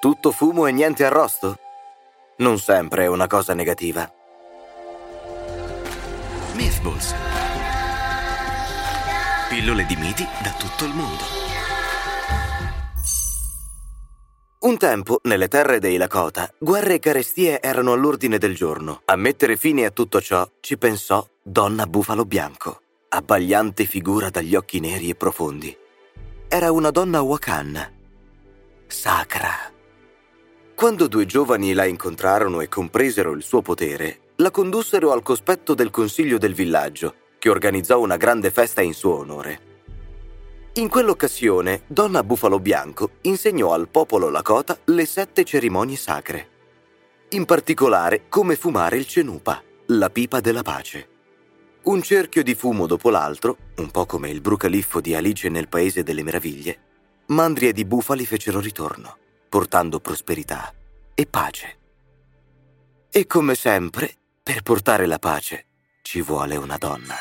Tutto fumo e niente arrosto? Non sempre è una cosa negativa. Mythballs. Pillole di miti da tutto il mondo. Un tempo, nelle terre dei Lakota, guerre e carestie erano all'ordine del giorno. A mettere fine a tutto ciò ci pensò Donna Bufalo Bianco, abbagliante figura dagli occhi neri e profondi. Era una donna Wakan, sacra. Quando due giovani la incontrarono e compresero il suo potere, la condussero al cospetto del consiglio del villaggio, che organizzò una grande festa in suo onore. In quell'occasione, Donna Bufalo Bianco insegnò al popolo Lakota le sette cerimonie sacre. In particolare, come fumare il cenupa, la pipa della pace. Un cerchio di fumo dopo l'altro, un po' come il brucaliffo di Alice nel Paese delle Meraviglie, mandri e di bufali fecero ritorno, portando prosperità e pace. E come sempre, per portare la pace ci vuole una donna.